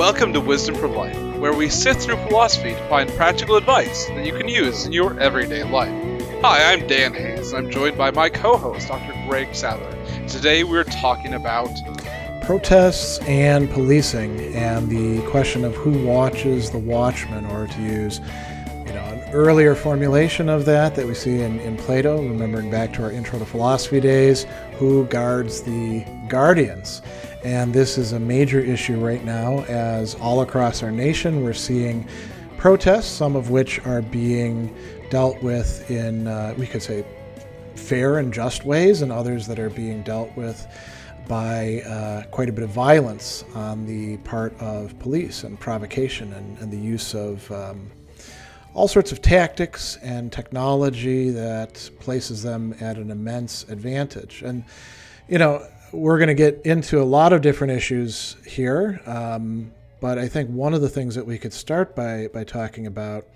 Welcome to Wisdom for Life, where we sift through philosophy to find practical advice that you can use in your everyday life. Hi, I'm Dan Hayes, and I'm joined by my co host, Dr. Greg Sadler. Today we're talking about protests and policing and the question of who watches the watchman, or to use you know, an earlier formulation of that that we see in, in Plato, remembering back to our intro to philosophy days, who guards the guardians. And this is a major issue right now, as all across our nation we're seeing protests, some of which are being dealt with in, uh, we could say, fair and just ways, and others that are being dealt with by uh, quite a bit of violence on the part of police and provocation and, and the use of um, all sorts of tactics and technology that places them at an immense advantage. And, you know, we're going to get into a lot of different issues here, um, but I think one of the things that we could start by by talking about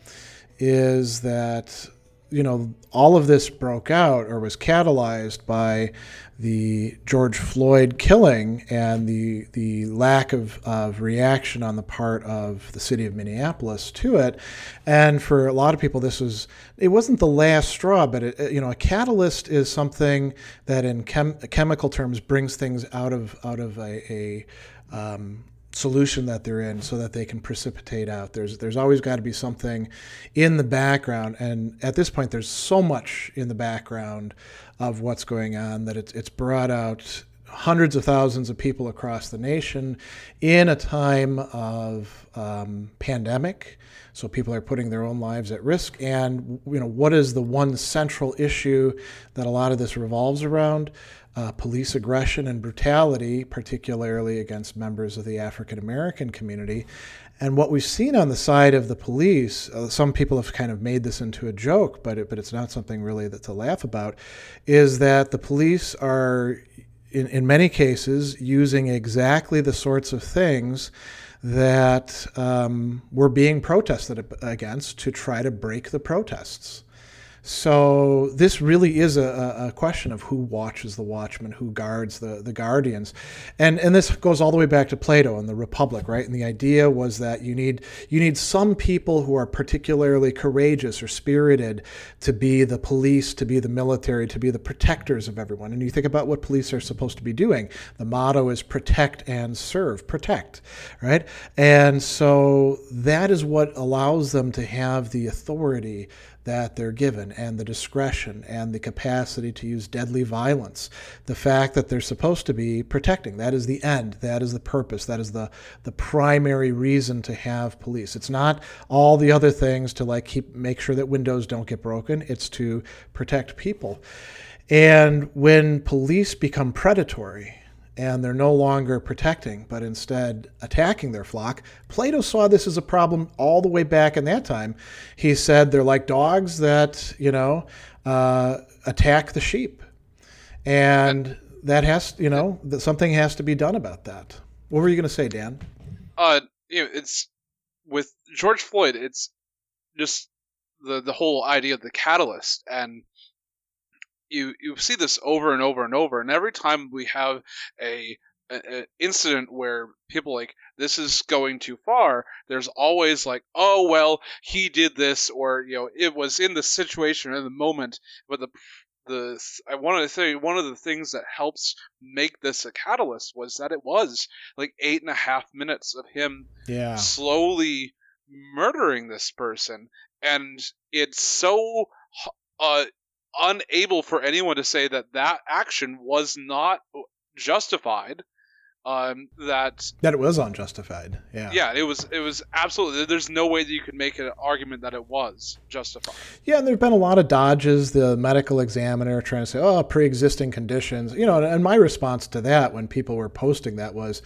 is that you know all of this broke out or was catalyzed by the George Floyd killing and the the lack of, of reaction on the part of the city of Minneapolis to it. And for a lot of people, this was it wasn't the last straw, but it, you know a catalyst is something that in chem, chemical terms brings things out of out of a, a um, solution that they're in so that they can precipitate out. There's there's always got to be something in the background, and at this point, there's so much in the background of what's going on that it's it's brought out hundreds of thousands of people across the nation in a time of um, pandemic. So people are putting their own lives at risk. And you know what is the one central issue that a lot of this revolves around? uh, police aggression and brutality, particularly against members of the African American community. And what we've seen on the side of the police, uh, some people have kind of made this into a joke, but it, but it's not something really that to laugh about, is that the police are, in, in many cases, using exactly the sorts of things that um, were being protested against to try to break the protests. So this really is a, a, question of who watches the watchmen, who guards the, the guardians. And and this goes all the way back to Plato and the Republic, right? And the idea was that you need you need some people who are particularly courageous or spirited to be the police, to be the military, to be the protectors of everyone. And you think about what police are supposed to be doing. The motto is protect and serve. Protect, right? And so that is what allows them to have the authority that they're given and the discretion and the capacity to use deadly violence. The fact that they're supposed to be protecting. That is the end. That is the purpose. That is the, the primary reason to have police. It's not all the other things to like keep make sure that windows don't get broken. It's to protect people. And when police become predatory, and they're no longer protecting, but instead attacking their flock. Plato saw this as a problem all the way back in that time. He said they're like dogs that, you know, uh, attack the sheep. And that has, you know, that something has to be done about that. What were you going to say, Dan? Uh, you know, it's with George Floyd, it's just the the whole idea of the catalyst and you you see this over and over and over, and every time we have a, incident where people like this is going too far, there's always like, oh well, he did this, or you know, it was in the situation in the moment. But the the I wanted to say one of the things that helps make this a catalyst was that it was like eight and a half minutes of him yeah. slowly murdering this person, and it's so uh, unable for anyone to say that that action was not justified. Um, that that it was unjustified. Yeah. Yeah, it was. It was absolutely. There's no way that you could make an argument that it was justified. Yeah, and there've been a lot of dodges. The medical examiner trying to say, "Oh, pre-existing conditions." You know, and my response to that when people were posting that was,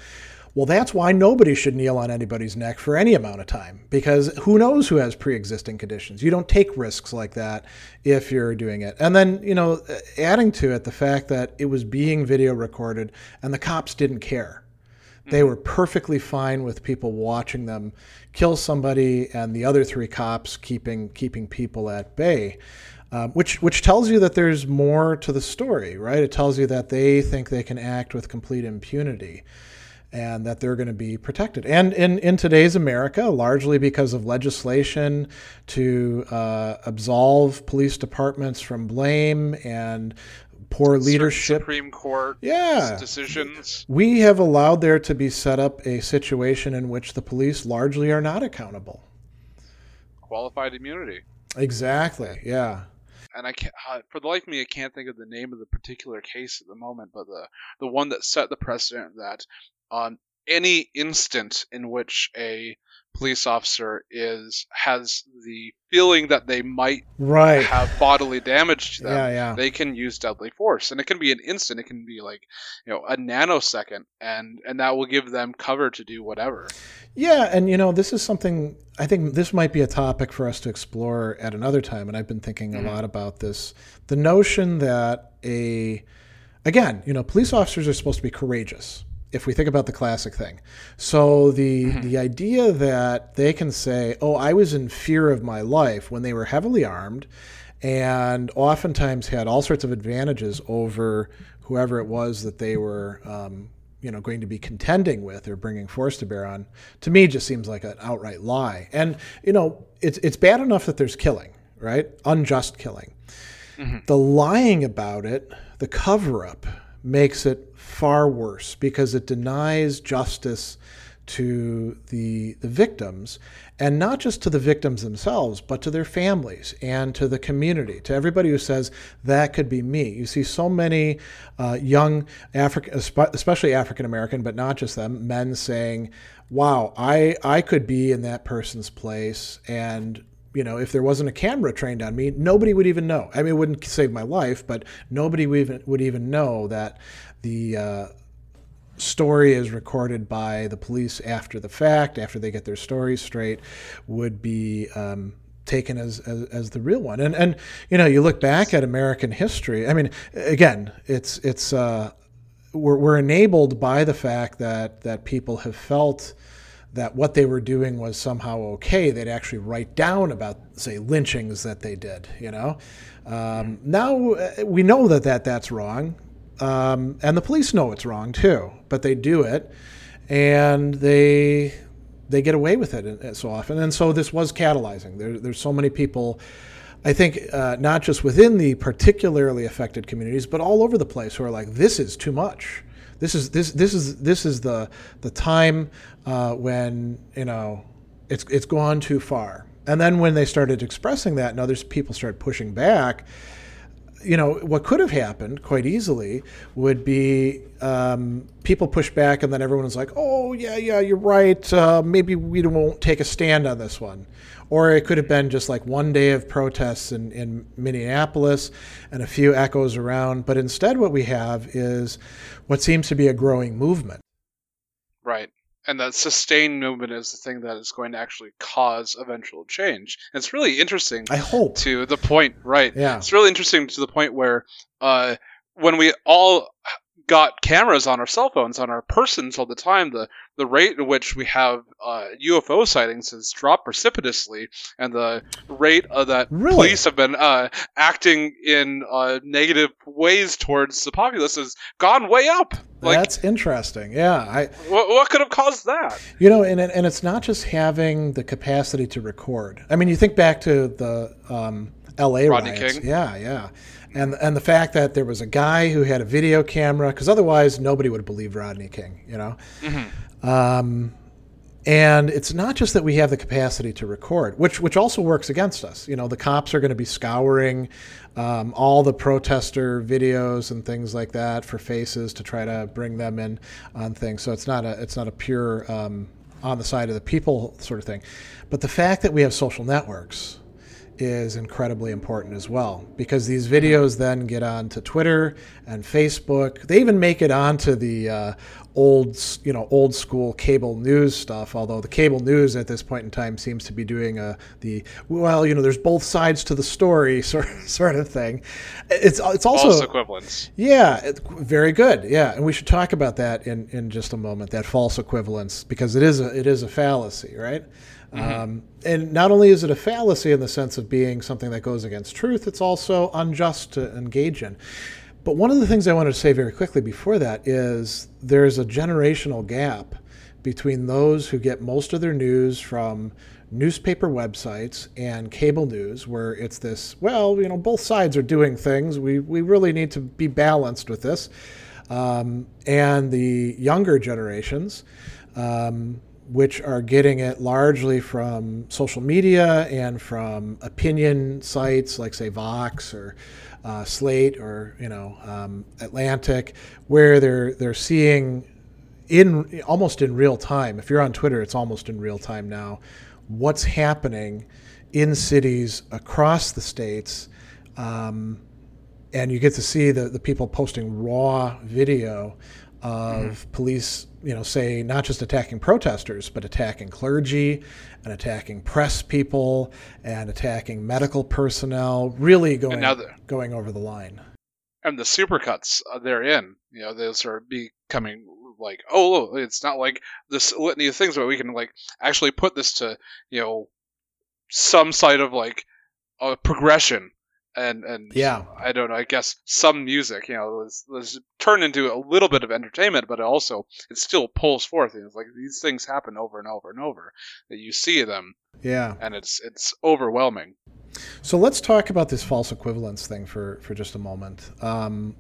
well, that's why nobody should kneel on anybody's neck for any amount of time because who knows who has pre existing conditions? You don't take risks like that if you're doing it. And then, you know, adding to it the fact that it was being video recorded and the cops didn't care. They were perfectly fine with people watching them kill somebody and the other three cops keeping keeping people at bay. Um, which which tells you that there's more to the story, right? It tells you that they think they can act with complete impunity. And that they're going to be protected. And in, in today's America, largely because of legislation to uh, absolve police departments from blame and poor leadership. Supreme Court yeah. decisions. We have allowed there to be set up a situation in which the police largely are not accountable. Qualified immunity. Exactly. Yeah. And I can't, for the life of me, I can't think of the name of the particular case at the moment, but the the one that set the precedent that on any instant in which a police officer is has the feeling that they might right. have bodily damage to them, Yeah, yeah. they can use deadly force, and it can be an instant. It can be like you know a nanosecond, and and that will give them cover to do whatever. Yeah, and you know, this is something I think this might be a topic for us to explore at another time. And I've been thinking a mm-hmm. lot about this. The notion that a, again, you know, police officers are supposed to be courageous. If we think about the classic thing, so the the idea that they can say, "Oh, I was in fear of my life" when they were heavily armed, and oftentimes had all sorts of advantages over whoever it was that they were um, you know going to be contending with or bringing force to bear on to me just seems like an outright lie. And you know it's it's bad enough that there's killing right? Unjust killing. The lying about it the cover up makes it far worse because it denies justice to the the victims and not just to the victims themselves but to their families and to the community to everybody who says that could be me you see so many uh, young african especially african american but not just them men saying wow i i could be in that person's place and you know, if there wasn't a camera trained on me, nobody would even know. I mean, it wouldn't save my life, but nobody would even, would even know that the uh, story is recorded by the police after the fact, after they get their stories straight, would be um, taken as, as, as the real one. And and you know, you look back at American history. I mean, again, it's it's uh, we're, we're enabled by the fact that that people have felt that what they were doing was somehow okay. They'd actually write down about, say, lynchings that they did. You know, um, now uh, we know that, that that's wrong, um, and the police know it's wrong too. But they do it, and they they get away with it so often. And so this was catalyzing. There, there's so many people. I think uh, not just within the particularly affected communities, but all over the place who are like, this is too much. This is this this is this is the the time uh, when you know it's it's gone too far. And then when they started expressing that, and other people started pushing back, you know what could have happened quite easily would be um, people push back, and then everyone was like, "Oh yeah, yeah, you're right. Uh, maybe we won't take a stand on this one." Or it could have been just like one day of protests in, in Minneapolis and a few echoes around. But instead, what we have is what seems to be a growing movement. Right. And that sustained movement is the thing that is going to actually cause eventual change. And it's really interesting. I hope. To the point, right. Yeah. It's really interesting to the point where uh, when we all got cameras on our cell phones on our persons all the time, the the rate at which we have uh, UFO sightings has dropped precipitously, and the rate of that really? police have been uh, acting in uh, negative ways towards the populace has gone way up. Like, That's interesting. Yeah, I. What, what could have caused that? You know, and and it's not just having the capacity to record. I mean, you think back to the um, L.A. Rodney riots. King. Yeah, yeah and and the fact that there was a guy who had a video camera because otherwise nobody would have believed Rodney King, you know. Mm-hmm. Um, and it's not just that we have the capacity to record, which which also works against us. You know, the cops are going to be scouring um, all the protester videos and things like that for faces to try to bring them in on things. So it's not a it's not a pure um, on the side of the people sort of thing. But the fact that we have social networks is incredibly important as well because these videos then get onto Twitter and Facebook. They even make it onto the uh, old, you know, old school cable news stuff. Although the cable news at this point in time seems to be doing a the well, you know, there's both sides to the story sort sort of thing. It's it's also false equivalence. Yeah, it, very good. Yeah, and we should talk about that in in just a moment. That false equivalence because it is a it is a fallacy, right? Mm-hmm. Um, and not only is it a fallacy in the sense of being something that goes against truth, it's also unjust to engage in. But one of the things I wanted to say very quickly before that is there's a generational gap between those who get most of their news from newspaper websites and cable news where it's this well you know both sides are doing things we, we really need to be balanced with this um, and the younger generations um, which are getting it largely from social media and from opinion sites like say vox or uh, slate or you know um, atlantic where they're they're seeing in almost in real time if you're on twitter it's almost in real time now what's happening in cities across the states. Um, and you get to see the, the people posting raw video of mm-hmm. police, you know, say not just attacking protesters, but attacking clergy and attacking press people and attacking medical personnel, really going going over the line. And the supercuts uh, they're in, you know, those are becoming like, oh, it's not like this litany of things, but we can like actually put this to you know some side of like a progression and and yeah, I don't know. I guess some music, you know, was, was turned into a little bit of entertainment, but it also it still pulls forth. It's like these things happen over and over and over that you see them. Yeah, and it's it's overwhelming. So let's talk about this false equivalence thing for for just a moment. Um,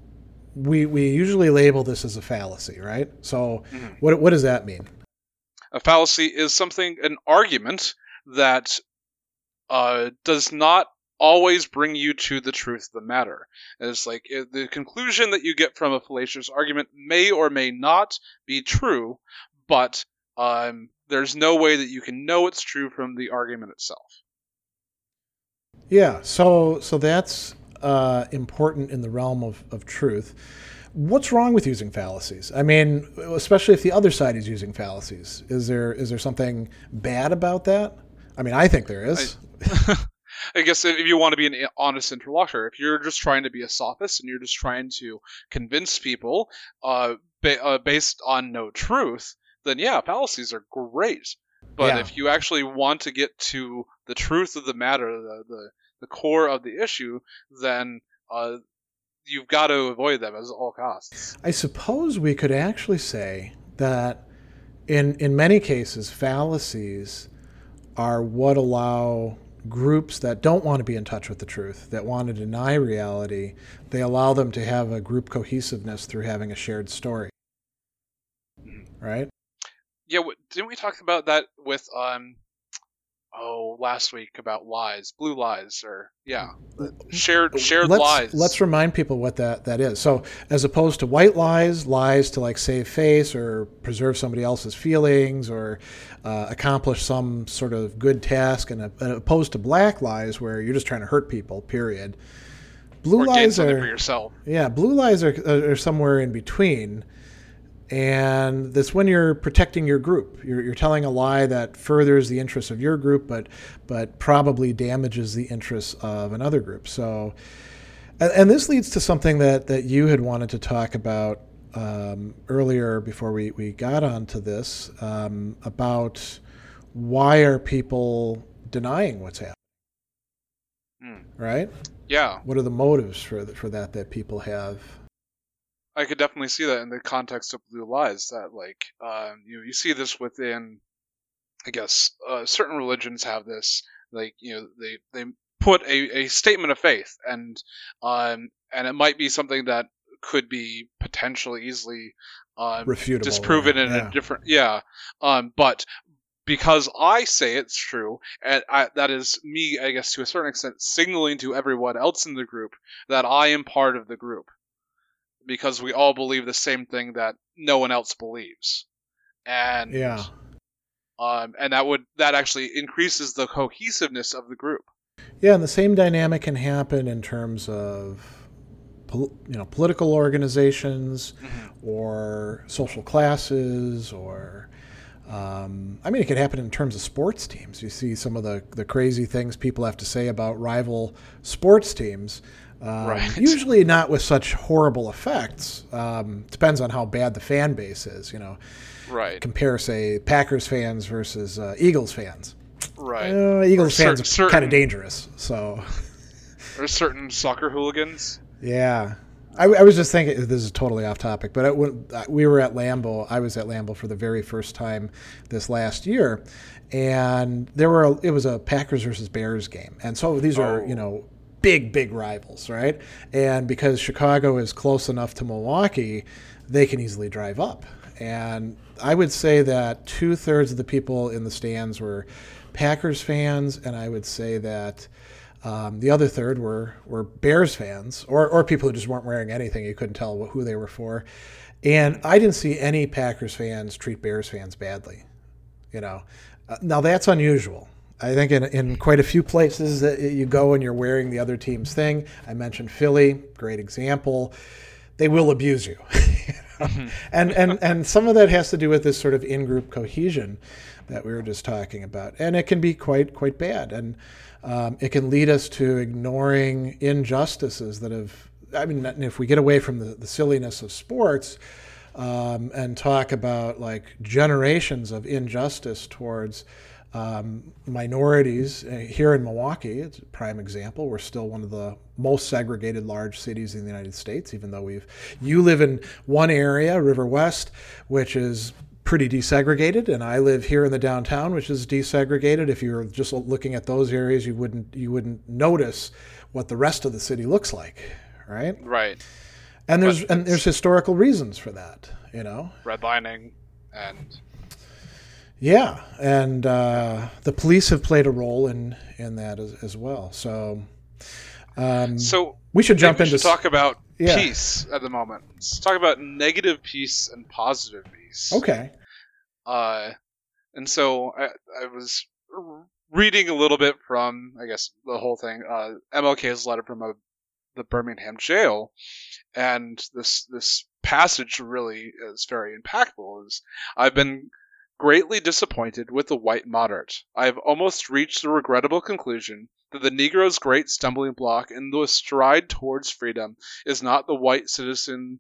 we we usually label this as a fallacy, right? So mm-hmm. what what does that mean? A fallacy is something an argument that uh, does not always bring you to the truth of the matter. And it's like the conclusion that you get from a fallacious argument may or may not be true, but um, there's no way that you can know it's true from the argument itself. Yeah, so so that's uh, important in the realm of, of truth. What's wrong with using fallacies? I mean, especially if the other side is using fallacies. Is there is there something bad about that? I mean, I think there is. I, I guess if you want to be an honest interlocutor, if you're just trying to be a sophist and you're just trying to convince people uh, ba- uh, based on no truth, then yeah, fallacies are great. But yeah. if you actually want to get to the truth of the matter, the, the the core of the issue, then uh, you've got to avoid them at all costs. I suppose we could actually say that in in many cases, fallacies are what allow groups that don't want to be in touch with the truth, that want to deny reality, they allow them to have a group cohesiveness through having a shared story. Right? Yeah, didn't we talk about that with um oh last week about lies blue lies or yeah shared shared let's, lies. let's remind people what that that is. So as opposed to white lies lies to like save face or preserve somebody else's feelings or uh, accomplish some sort of good task and uh, opposed to black lies where you're just trying to hurt people period. Blue or lies are for yourself. Yeah blue lies are, are somewhere in between and that's when you're protecting your group. You're, you're, telling a lie that furthers the interests of your group, but but probably damages the interests of another group. So, and, and this leads to something that that you had wanted to talk about um, earlier before we we got onto this um, about why are people denying what's happening, mm. right? Yeah. What are the motives for for that that people have? I could definitely see that in the context of Blue Lies. That like um, you know you see this within, I guess uh, certain religions have this. Like you know they they put a, a statement of faith and um and it might be something that could be potentially easily um, Refutable, disproven in yeah. a different yeah um but because I say it's true, and I, that is me, I guess, to a certain extent, signaling to everyone else in the group that I am part of the group because we all believe the same thing that no one else believes. And yeah. Um, and that would that actually increases the cohesiveness of the group. Yeah, and the same dynamic can happen in terms of you know political organizations mm-hmm. or social classes or um, I mean, it could happen in terms of sports teams. You see some of the, the crazy things people have to say about rival sports teams. Um, right. Usually not with such horrible effects. Um, depends on how bad the fan base is. You know, right? Compare say Packers fans versus uh, Eagles fans. Right. Uh, Eagles fans certain, are kind of dangerous. So there's certain soccer hooligans. Yeah. I, I, was just thinking this is totally off topic, but when we were at Lambeau, I was at Lambeau for the very first time this last year, and there were a, it was a Packers versus Bears game, and so these are you oh. know big big rivals, right? And because Chicago is close enough to Milwaukee, they can easily drive up, and I would say that two thirds of the people in the stands were Packers fans, and I would say that um, the other third were were Bears fans, or or people who just weren't wearing anything. You couldn't tell who they were for. And I didn't see any Packers fans treat Bears fans badly. You know, uh, now that's unusual. I think in, in quite a few places that you go and you're wearing the other team's thing. I mentioned Philly, great example. They will abuse you. you know? And and and some of that has to do with this sort of in-group cohesion that we were just talking about, and it can be quite quite bad. And um, it can lead us to ignoring injustices that have. I mean, if we get away from the, the silliness of sports um, and talk about like generations of injustice towards um, minorities uh, here in Milwaukee, it's a prime example. We're still one of the most segregated large cities in the United States, even though we've. You live in one area, River West, which is pretty desegregated, and I live here in the downtown, which is desegregated. If you're just looking at those areas, you wouldn't you wouldn't notice what the rest of the city looks like, right? Right. And there's and there's historical reasons for that, you know. Redlining and yeah, and uh, the police have played a role in in that as, as well. So, um, so we should jump we into should talk about yeah. peace at the moment. Let's talk about negative peace and positive peace. Okay. Uh, and so I, I was reading a little bit from, I guess, the whole thing. Uh, MLK's letter from a, the Birmingham jail, and this this passage really is very impactful. Is I've been greatly disappointed with the white moderate. I have almost reached the regrettable conclusion that the Negro's great stumbling block in the stride towards freedom is not the white citizen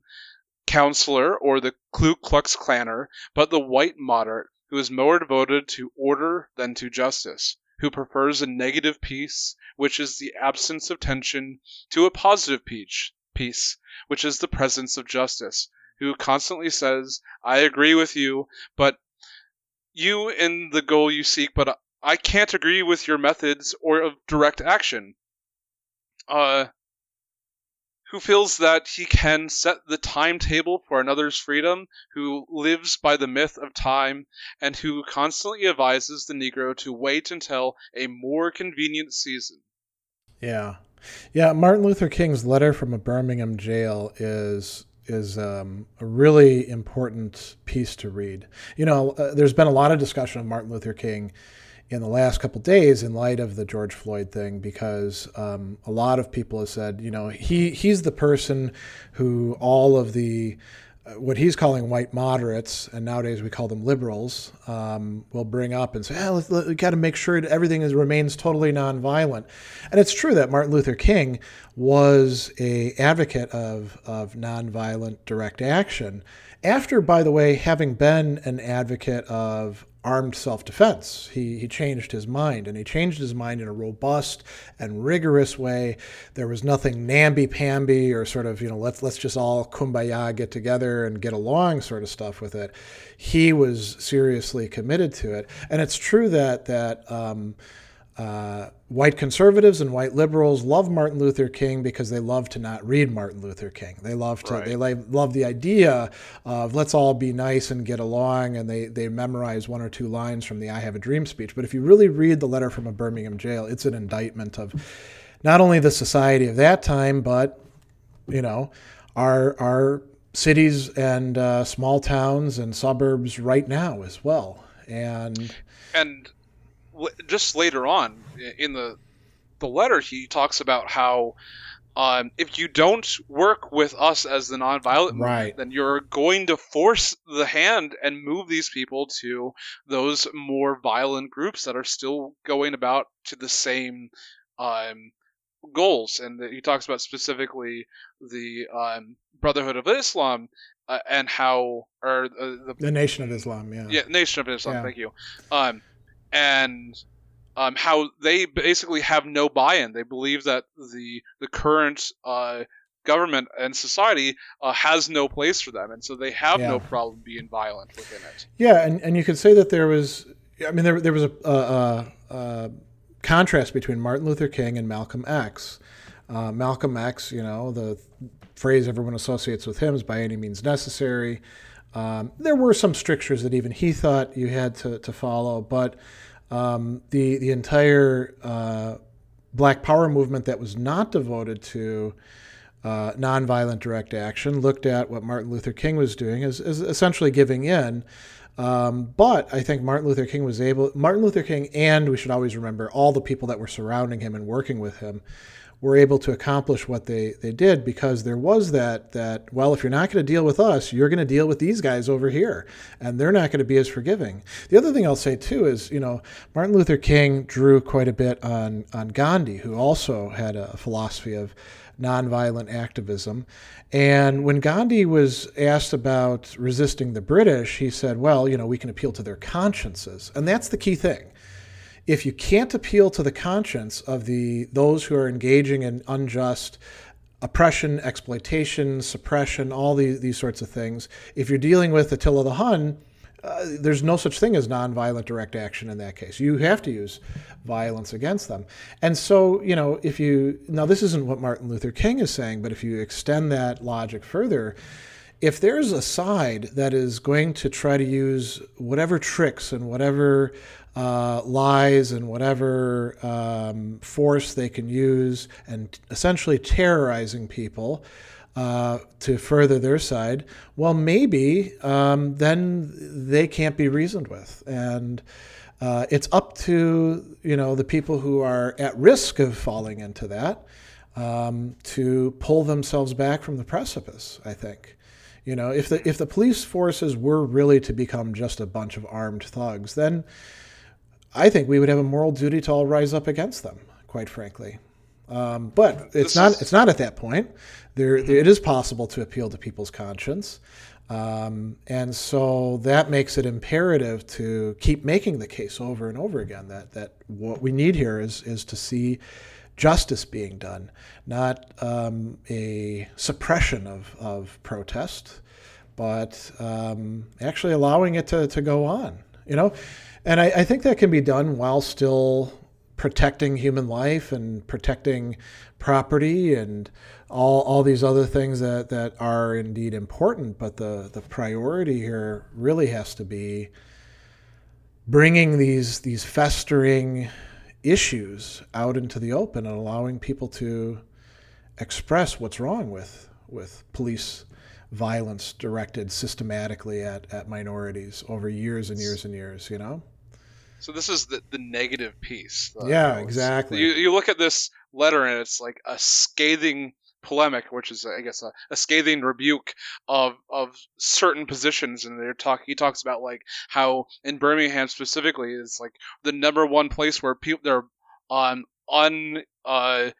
counselor or the Ku Klux Klanner, but the white moderate who is more devoted to order than to justice, who prefers a negative peace, which is the absence of tension, to a positive peace, which is the presence of justice, who constantly says, I agree with you, but you and the goal you seek, but I can't agree with your methods or of direct action. Uh, who feels that he can set the timetable for another's freedom, who lives by the myth of time, and who constantly advises the Negro to wait until a more convenient season. Yeah. Yeah, Martin Luther King's letter from a Birmingham jail is is um, a really important piece to read. You know, uh, there's been a lot of discussion of Martin Luther King in the last couple days in light of the George Floyd thing because um, a lot of people have said, you know, he he's the person who all of the what he's calling white moderates, and nowadays we call them liberals, um, will bring up and say, oh, we got to make sure everything is, remains totally nonviolent. And it's true that Martin Luther King was a advocate of, of nonviolent direct action. After, by the way, having been an advocate of armed self defense. He, he changed his mind, and he changed his mind in a robust and rigorous way. There was nothing namby pamby or sort of, you know, let's, let's just all kumbaya get together and get along sort of stuff with it. He was seriously committed to it. And it's true that, that, um, uh, white conservatives and white liberals love Martin Luther King because they love to not read Martin Luther King. They love to right. they love the idea of let's all be nice and get along, and they they memorize one or two lines from the "I Have a Dream" speech. But if you really read the letter from a Birmingham jail, it's an indictment of not only the society of that time, but you know our our cities and uh, small towns and suburbs right now as well. And and just later on in the the letter, he talks about how um, if you don't work with us as the nonviolent right. movement, then you're going to force the hand and move these people to those more violent groups that are still going about to the same um, goals. And he talks about specifically the um, Brotherhood of Islam uh, and how, or uh, the, the, Nation of Islam, yeah, yeah, Nation of Islam. Yeah. Thank you. And um, how they basically have no buy-in. They believe that the the current uh, government and society uh, has no place for them, and so they have Yeah. no problem being violent within it. Yeah, and, and you could say that there was, I mean, there, there was a, a, a, a contrast between Martin Luther King and Malcolm X. Uh, Malcolm X, you know, the phrase everyone associates with him is by any means necessary. Um, there were some strictures that even he thought you had to, to follow, but um, the the entire uh, Black Power movement that was not devoted to uh, nonviolent direct action looked at what Martin Luther King was doing as, as essentially giving in. Um, but I think Martin Luther King was able, Martin Luther King, and we should always remember all the people that were surrounding him and working with him were able to accomplish what they, they did because there was that that well if you're not going to deal with us you're going to deal with these guys over here and they're not going to be as forgiving. The other thing i'll say too is you know martin luther king drew quite a bit on on gandhi who also had a philosophy of nonviolent activism. And when gandhi was asked about resisting the british he said well you know we can appeal to their consciences. And that's the key thing if you can't appeal to the conscience of the those who are engaging in unjust oppression, exploitation, suppression, all these, these sorts of things, if you're dealing with Attila the Hun, uh, there's no such thing as nonviolent direct action in that case. You have to use violence against them. And so, you know, if you now this isn't what Martin Luther King is saying, but if you extend that logic further, if there's a side that is going to try to use whatever tricks and whatever uh, lies and whatever um, force they can use and essentially terrorizing people uh, to further their side, well, maybe um, then they can't be reasoned with. And uh, it's up to you know the people who are at risk of falling into that um, to pull themselves back from the precipice. I think. You know, if the if the police forces were really to become just a bunch of armed thugs, then I think we would have a moral duty to all rise up against them. Quite frankly, um, but it's not. is- It's not at that point. There, it is possible to appeal to people's conscience, um, and so that makes it imperative to keep making the case over and over again. That that what we need here is is to see justice being done, not um, a suppression of, of protest, but um, actually allowing it to, to go on. You know, and I, I think that can be done while still protecting human life and protecting property and all, all these other things that, that are indeed important. But the, the priority here really has to be bringing these these festering issues out into the open and allowing people to express what's wrong with with police violence directed systematically at, at minorities over years and years and years, you know? So this is the, the negative peace. Yeah, exactly. You, you look at this letter and it's like a scathing polemic, which is I guess a, a scathing rebuke of of certain positions, and they're talk. He talks about like how in Birmingham specifically is like the number one place where people there are um, un uh,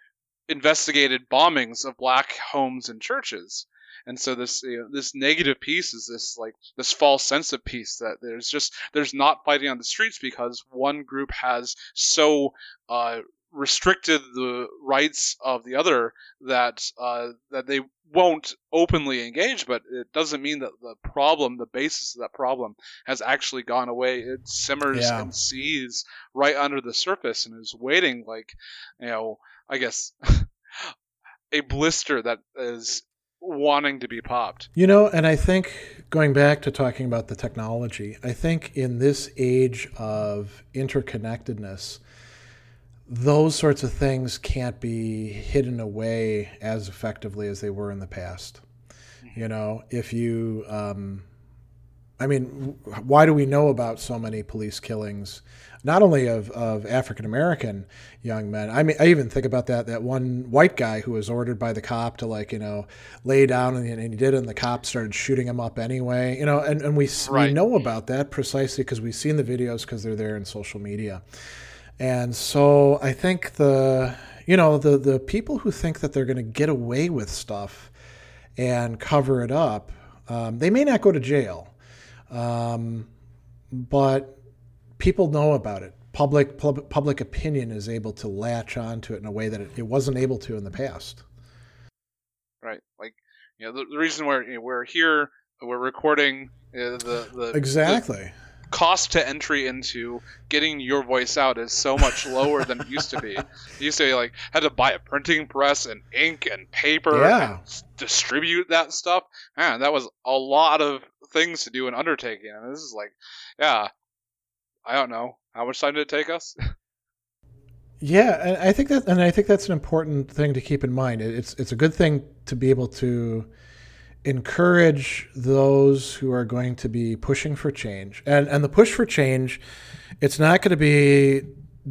investigated bombings of black homes and churches. And so this you know, this negative peace is this like this false sense of peace that there's just there's not fighting on the streets because one group has so uh, restricted the rights of the other that uh, that they won't openly engage. But it doesn't mean that the problem, the basis of that problem, has actually gone away. It simmers Yeah. and seethes right under the surface and is waiting like you know I guess a blister that is wanting to be popped. You know, and I think going back to talking about the technology, I think in this age of interconnectedness, those sorts of things can't be hidden away as effectively as they were in the past. You know, if you, um, I mean, why do we know about so many police killings? Not only of, of African American young men. I mean, I even think about that that one white guy who was ordered by the cop to like you know lay down and, and he did, and the cop started shooting him up anyway. You know, and, and we s we know about that precisely because we've seen the videos because they're there in social media. And so I think the you know the the people who think that they're going to get away with stuff and cover it up, um, they may not go to jail, um, but people know about it. Public pub, public opinion is able to latch onto it in a way that it, it wasn't able to in the past. Right. Like, you know, the, the reason we're you know, we're here, we're recording uh, the the exactly. The, cost to entry into getting your voice out is so much lower than it used to be. You used to be like had to buy a printing press and ink and paper yeah. and distribute that stuff. Man, that was a lot of things to do an undertaking. And this is like, yeah, I don't know how much time did it take us. Yeah, and I think that, and I think that's an important thing to keep in mind. It's it's a good thing to be able to encourage those who are going to be pushing for change, and and the push for change, it's not going to be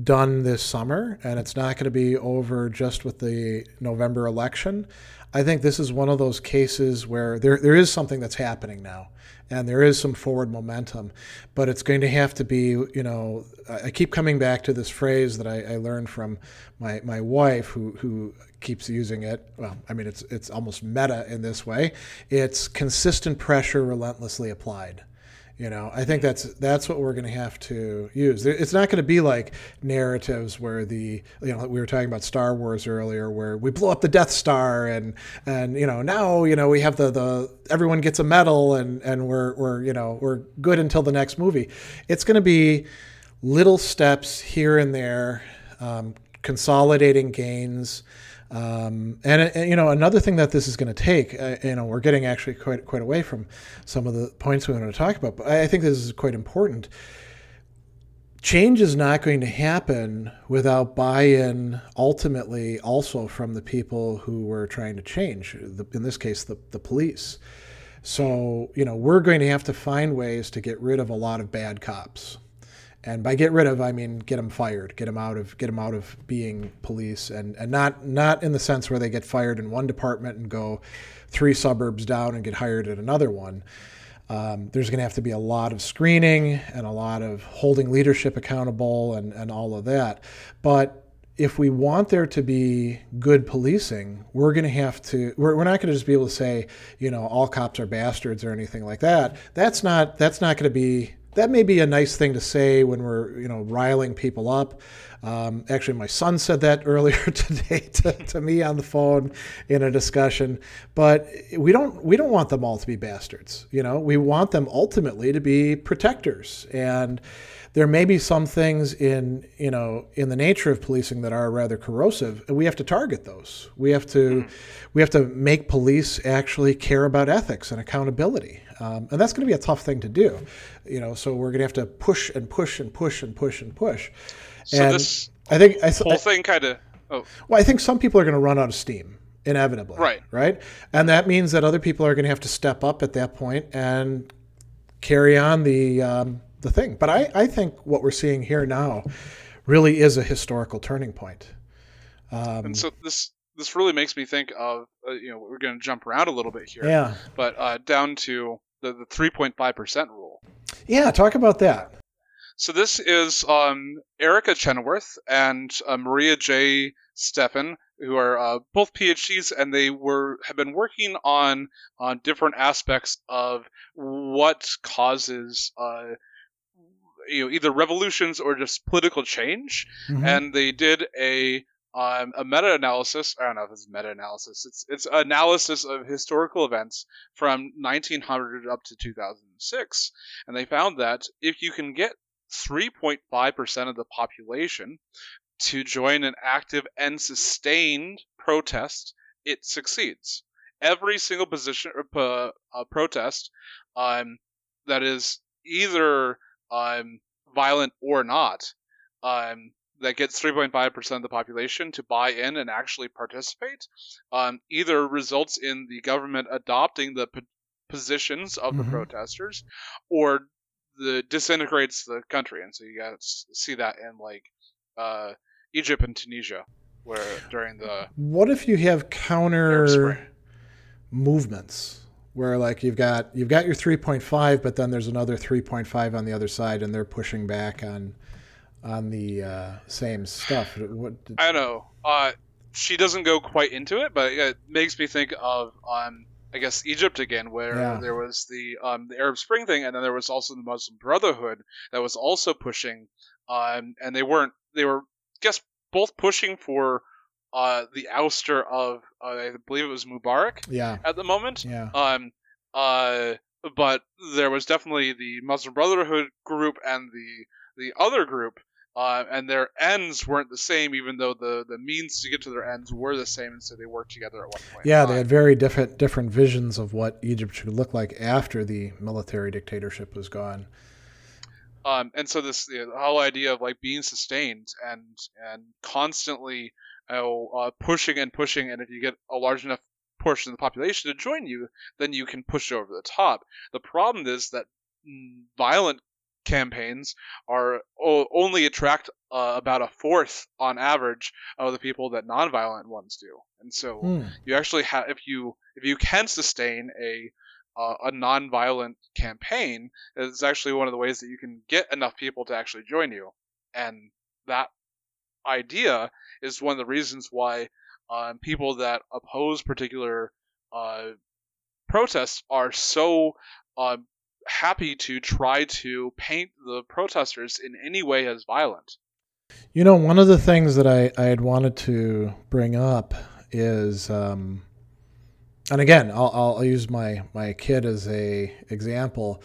done this summer, and it's not going to be over just with the November election. I think this is one of those cases where there there is something that's happening now and there is some forward momentum. But it's going to have to be, you know, I keep coming back to this phrase that I, I learned from my, my wife, who, who keeps using it. Well, I mean, it's, it's almost meta in this way. It's consistent pressure relentlessly applied. You know, I think that's that's what we're going to have to use. It's not going to be like narratives where the you know we were talking about Star Wars earlier, where we blow up the Death Star and and you know now you know we have the the everyone gets a medal and and we're we're you know we're good until the next movie. It's going to be little steps here and there, um, consolidating gains. Um, and, and, you know, another thing that this is going to take, uh, you know, we're getting actually quite quite away from some of the points we want to talk about, but I think this is quite important. Change is not going to happen without buy-in, ultimately, also from the people who were trying to change. The, in this case, the the police. So, you know, we're going to have to find ways to get rid of a lot of bad cops and by get rid of I mean get them fired, get them out of get them out of being police, and and not not in the sense where they get fired in one department and go three suburbs down and get hired at another one. Um, there's going to have to be a lot of screening and a lot of holding leadership accountable and, and all of that. But if we want there to be good policing, we're going to have to. We're, we're not going to just be able to say, you know, all cops are bastards or anything like that. That's not. That's not going to be that may be a nice thing to say when we're you know riling people up. Um, actually, my son said that earlier today to, to, me on the phone in a discussion. But we don't we don't want them all to be bastards. You know, we want them ultimately to be protectors. And there may be some things in you know in the nature of policing that are rather corrosive, and we have to target those. We have to mm. we have to make police actually care about ethics and accountability. Um, and that's going to be a tough thing to do, you know. So we're going to have to push and push and push and push and push. So and this I think I, whole I, thing kind of. Oh. Well, I think some people are going to run out of steam inevitably. Right. Right. And that means that other people are going to have to step up at that point and carry on the um, the thing. But I, I think what we're seeing here now really is a historical turning point. Um, and so this this really makes me think of uh, you know we're going to jump around a little bit here. Yeah. But uh, down to the, the 3.5% rule. Yeah, talk about that. So this is um, Erica Chenoweth and uh, Maria J. Stephan, who are uh, both PhDs, and they were have been working on on different aspects of what causes uh, you know either revolutions or just political change. Mm-hmm. And they did a um, a meta-analysis. I don't know if it's meta-analysis. It's it's analysis of historical events from 1900 up to 2006, and they found that if you can get 3.5 percent of the population to join an active and sustained protest, it succeeds. Every single position uh, uh, protest um, that is either um, violent or not um, that gets 3.5% of the population to buy in and actually participate um, either results in the government adopting the p- positions of mm-hmm. the protesters or the disintegrates the country and so you got to see that in like uh, egypt and tunisia where during the what if you have counter movements where like you've got you've got your 3.5 but then there's another 3.5 on the other side and they're pushing back on on the uh, same stuff. What. I don't know. Uh, she doesn't go quite into it, but it makes me think of um, I guess Egypt again, where yeah. there was the um, the Arab Spring thing, and then there was also the Muslim Brotherhood that was also pushing, um, and they weren't they were I guess both pushing for uh, the ouster of uh, I believe it was Mubarak Yeah. at the moment. Yeah. Um, uh, but there was definitely the Muslim Brotherhood group and the the other group, uh, and their ends weren't the same, even though the the means to get to their ends were the same, and so they worked together at one point. Yeah, they had very different different visions of what Egypt should look like after the military dictatorship was gone. um, and so this the whole idea of like being sustained and and constantly you know, uh, pushing and pushing, and if you get a large enough portion of the population to join you, then you can push over the top. The problem is that mm, violent campaigns are o- only attract uh, about a fourth on average of the people that nonviolent ones do, and so Hmm. you actually have if you if you can sustain a uh, a non-violent campaign it's actually one of the ways that you can get enough people to actually join you and that idea is one of the reasons why um, people that oppose particular uh, protests are so uh, happy to try to paint the protesters in any way as violent You know, one of the things that I, I had wanted to bring up is, um, and again, I'll, I'll use my, my kid as a example.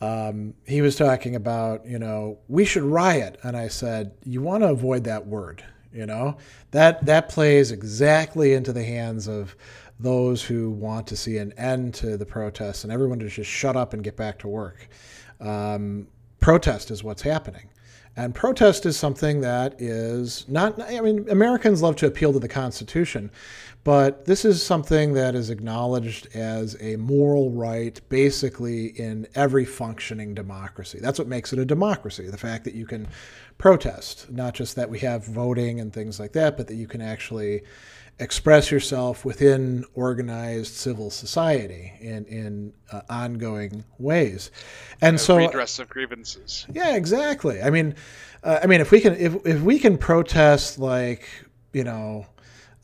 Um, he was talking about, you know, we should riot, and I said, you want to avoid that word. You know, that that plays exactly into the hands of those who want to see an end to the protests and everyone to just shut up and get back to work. Um, protest is what's happening. And protest is something that is not, I mean, Americans love to appeal to the Constitution, but this is something that is acknowledged as a moral right basically in every functioning democracy. That's what makes it a democracy the fact that you can protest, not just that we have voting and things like that, but that you can actually express yourself within organized civil society in, in uh, ongoing ways. And so redress of grievances yeah, exactly. I mean, uh, I mean, if we can, if if we can protest like you know,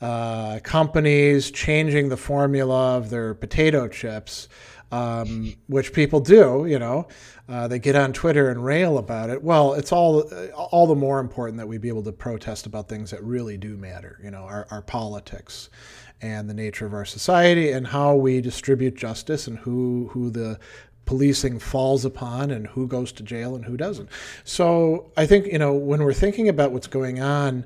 uh, companies changing the formula of their potato chips, um, which people do, you know, uh, they get on Twitter and rail about it. Well, it's all all the more important that we be able to protest about things that really do matter. You know, our our politics. And the nature of our society, and how we distribute justice, and who who the policing falls upon and who goes to jail and who doesn't. So I think you know when we're thinking about what's going on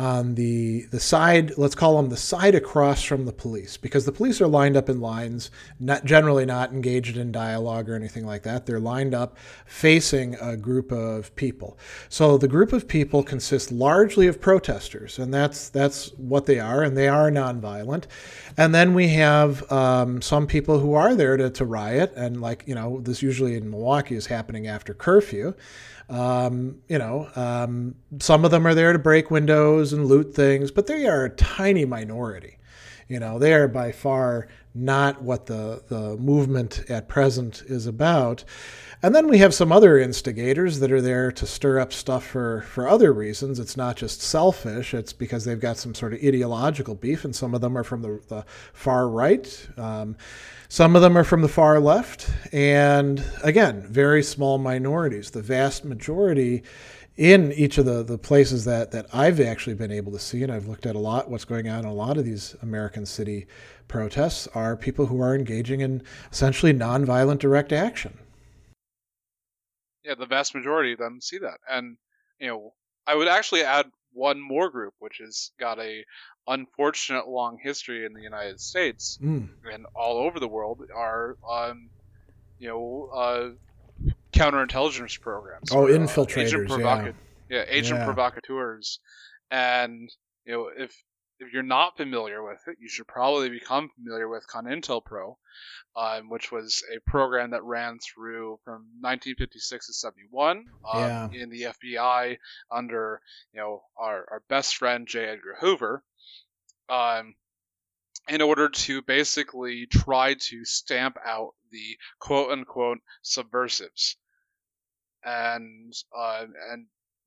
on the the side, let's call them the side across from the police, because the police are lined up in lines, not generally not engaged in dialogue or anything like that. They're lined up facing a group of people. So the group of people consists largely of protesters, and that's that's what they are, and they are nonviolent. And then we have um, some people who are there to, to riot, and like you know, this usually in Milwaukee is happening after curfew. Um, you know, um, some of them are there to break windows and loot things, but they are a tiny minority. You know, they are by far not what the, the movement at present is about. And then we have some other instigators that are there to stir up stuff for, for other reasons. It's not just selfish, it's because they've got some sort of ideological beef, and some of them are from the, the far right. Um, some of them are from the far left. And again, very small minorities. The vast majority in each of the, the places that, that I've actually been able to see, and I've looked at a lot what's going on in a lot of these American city protests, are people who are engaging in essentially nonviolent direct action. yeah the vast majority of them see that and you know i would actually add one more group which has got a unfortunate long history in the united states Mm. and all over the world are um, you know uh, counterintelligence programs Oh, uh, infiltrators, agent yeah. yeah agent Yeah. provocateurs and you know if if you're not familiar with it you should probably become familiar with COINTELPRO um, which was a program that ran through from 1956 to 71 um, Yeah. in the FBI under you know our, our best friend J. Edgar Hoover, um, in order to basically try to stamp out the quote unquote subversives, and uh, and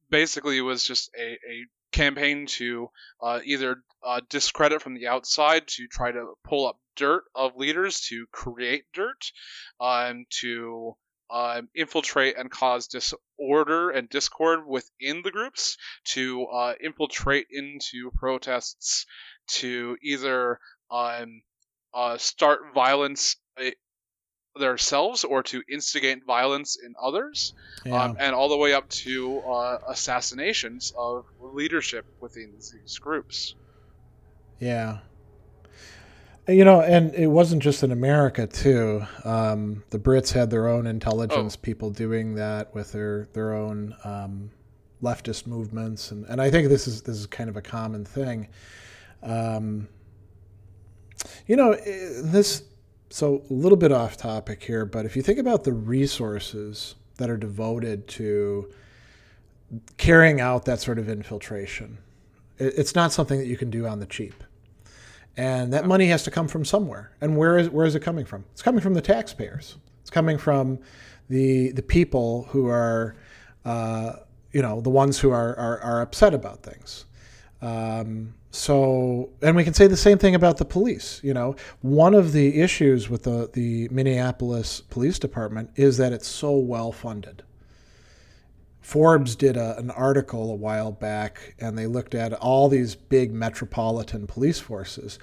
basically it was just a, a campaign to uh, either uh, discredit from the outside to try to pull up dirt of leaders to create dirt, um, to um, infiltrate and cause disorder and discord within the groups, to uh, infiltrate into protests, to either um, uh, start violence uh, themselves or to instigate violence in others, Yeah. um, and all the way up to uh, assassinations of leadership within these groups. Yeah. You know, and it wasn't just in America too. Um, the Brits had their own intelligence people doing that with their their own um, leftist movements, and, and I think this is this is kind of a common thing. Um, you know, eh, this so a little bit off topic here, but if you think about the resources that are devoted to carrying out that sort of infiltration, it's not something that you can do on the cheap and that money has to come from somewhere. And where is where is it coming from? It's coming from the taxpayers. It's coming from the the people who are, uh, you know, the ones who are are, are upset about things. Um, so, and we can say the same thing about the police. You know, one of the issues with the the Minneapolis Police Department is that it's so well funded. Forbes did a, an article a while back, and they looked at all these big metropolitan police forces.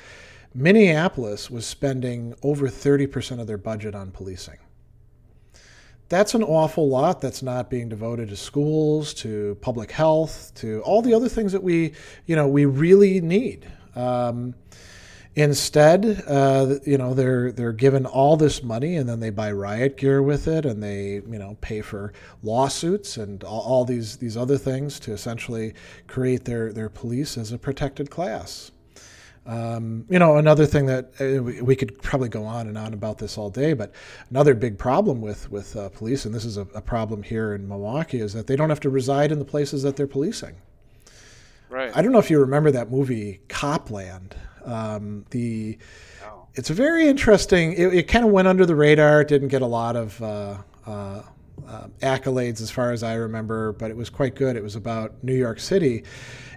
Minneapolis was spending over 30% of their budget on policing. That's an awful lot that's not being devoted to schools, to public health, to all the other things that we, you know, we really need. Um, Instead, uh, you know, they're they're given all this money and then they buy riot gear with it and they, you know, pay for lawsuits and all, all these these other things to essentially create their their police as a protected class. Um, you know, another thing that uh, we, could probably go on and on about this all day, but another big problem with with uh, police, and this is a, a problem here in Milwaukee, is that they don't have to reside in the places that they're policing. Right. I don't know if you remember that movie Cop Land. Um, the oh. it's a very interesting. It, it kind of went under the radar. It didn't get a lot of uh, uh, accolades as far as I remember, but it was quite good. It was about New York City,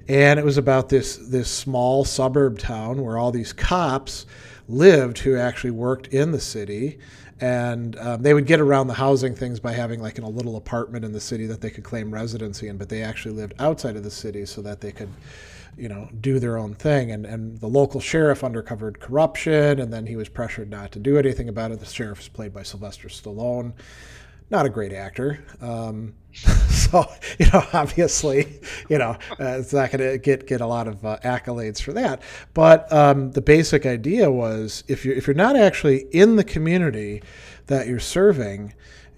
and it was about this this small suburb town where all these cops lived who actually worked in the city and um, they would get around the housing things by having like in a little apartment in the city that they could claim residency in but they actually lived outside of the city so that they could you know, do their own thing. And, and the local sheriff undercovered corruption, and then he was pressured not to do anything about it. The sheriff is played by Sylvester Stallone. Not a great actor. Um, so, you know, obviously, you know, uh, it's not going to get, get a lot of uh, accolades for that. But um, the basic idea was if you're, if you're not actually in the community that you're serving,